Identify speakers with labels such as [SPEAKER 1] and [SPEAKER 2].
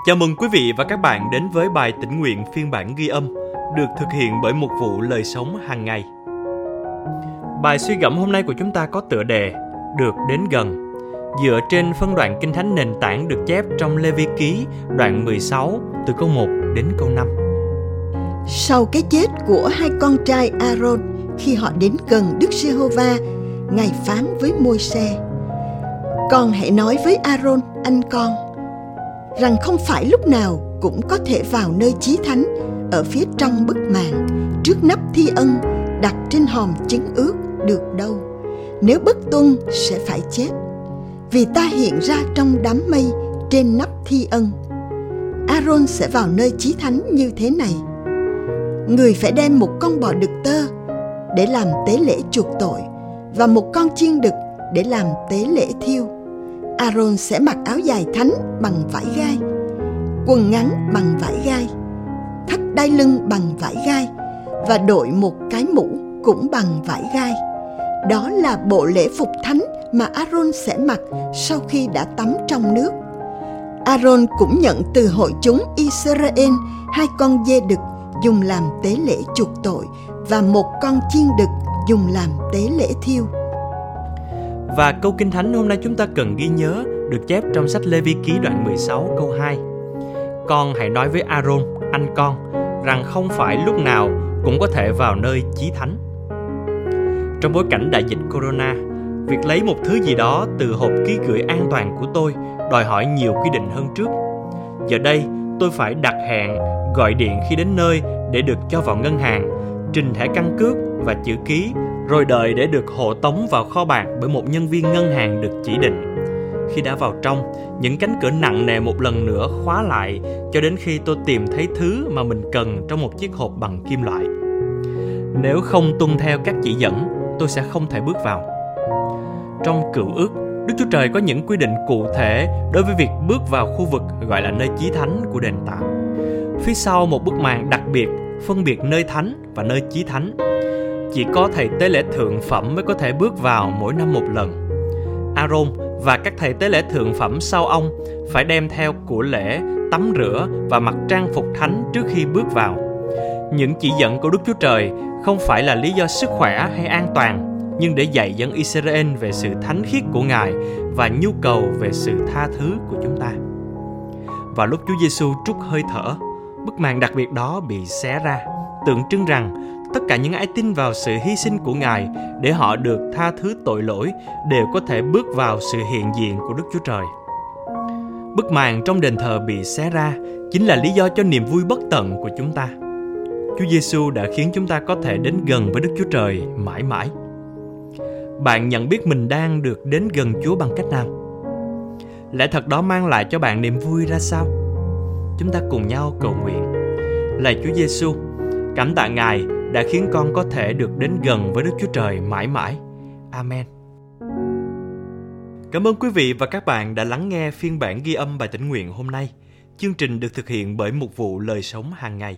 [SPEAKER 1] Chào mừng quý vị và các bạn đến với bài tĩnh nguyện phiên bản ghi âm được thực hiện bởi một vụ lời sống hàng ngày. Bài suy gẫm hôm nay của chúng ta có tựa đề Được đến gần dựa trên phân đoạn kinh thánh nền tảng được chép trong Lê Vi Ký đoạn 16 từ câu 1 đến câu 5.
[SPEAKER 2] Sau cái chết của hai con trai Aaron khi họ đến gần Đức Giê-hô-va, Ngài phán với Môi-se: Con hãy nói với Aaron anh con rằng không phải lúc nào cũng có thể vào nơi chí thánh ở phía trong bức màn trước nắp thi ân đặt trên hòm chứng ước được đâu. Nếu bất tuân sẽ phải chết. Vì ta hiện ra trong đám mây trên nắp thi ân. Aaron sẽ vào nơi chí thánh như thế này. Người phải đem một con bò đực tơ để làm tế lễ chuộc tội và một con chiên đực để làm tế lễ thiêu Aaron sẽ mặc áo dài thánh bằng vải gai, quần ngắn bằng vải gai, thắt đai lưng bằng vải gai và đội một cái mũ cũng bằng vải gai. Đó là bộ lễ phục thánh mà Aaron sẽ mặc sau khi đã tắm trong nước. Aaron cũng nhận từ hội chúng Israel hai con dê đực dùng làm tế lễ chuộc tội và một con chiên đực dùng làm tế lễ thiêu.
[SPEAKER 1] Và câu Kinh Thánh hôm nay chúng ta cần ghi nhớ được chép trong sách Lê Vi Ký đoạn 16 câu 2. Con hãy nói với Aaron, anh con, rằng không phải lúc nào cũng có thể vào nơi chí thánh. Trong bối cảnh đại dịch corona, việc lấy một thứ gì đó từ hộp ký gửi an toàn của tôi đòi hỏi nhiều quy định hơn trước. Giờ đây, tôi phải đặt hẹn, gọi điện khi đến nơi để được cho vào ngân hàng, trình thẻ căn cước và chữ ký rồi đợi để được hộ tống vào kho bạc bởi một nhân viên ngân hàng được chỉ định. Khi đã vào trong, những cánh cửa nặng nề một lần nữa khóa lại cho đến khi tôi tìm thấy thứ mà mình cần trong một chiếc hộp bằng kim loại. Nếu không tuân theo các chỉ dẫn, tôi sẽ không thể bước vào. Trong cựu ước, Đức Chúa Trời có những quy định cụ thể đối với việc bước vào khu vực gọi là nơi chí thánh của đền tạm. Phía sau một bức màn đặc biệt phân biệt nơi thánh và nơi chí thánh chỉ có thầy tế lễ thượng phẩm mới có thể bước vào mỗi năm một lần. Aaron và các thầy tế lễ thượng phẩm sau ông phải đem theo của lễ, tắm rửa và mặc trang phục thánh trước khi bước vào. Những chỉ dẫn của Đức Chúa Trời không phải là lý do sức khỏe hay an toàn, nhưng để dạy dân Israel về sự thánh khiết của Ngài và nhu cầu về sự tha thứ của chúng ta. Và lúc Chúa Giêsu trút hơi thở, bức màn đặc biệt đó bị xé ra, tượng trưng rằng tất cả những ai tin vào sự hy sinh của Ngài để họ được tha thứ tội lỗi đều có thể bước vào sự hiện diện của Đức Chúa Trời. Bức màn trong đền thờ bị xé ra chính là lý do cho niềm vui bất tận của chúng ta. Chúa Giêsu đã khiến chúng ta có thể đến gần với Đức Chúa Trời mãi mãi. Bạn nhận biết mình đang được đến gần Chúa bằng cách nào? Lẽ thật đó mang lại cho bạn niềm vui ra sao? Chúng ta cùng nhau cầu nguyện. Lạy Chúa Giêsu, cảm tạ Ngài đã khiến con có thể được đến gần với Đức Chúa Trời mãi mãi. Amen. Cảm ơn quý vị và các bạn đã lắng nghe phiên bản ghi âm bài tĩnh nguyện hôm nay. Chương trình được thực hiện bởi một vụ lời sống hàng ngày.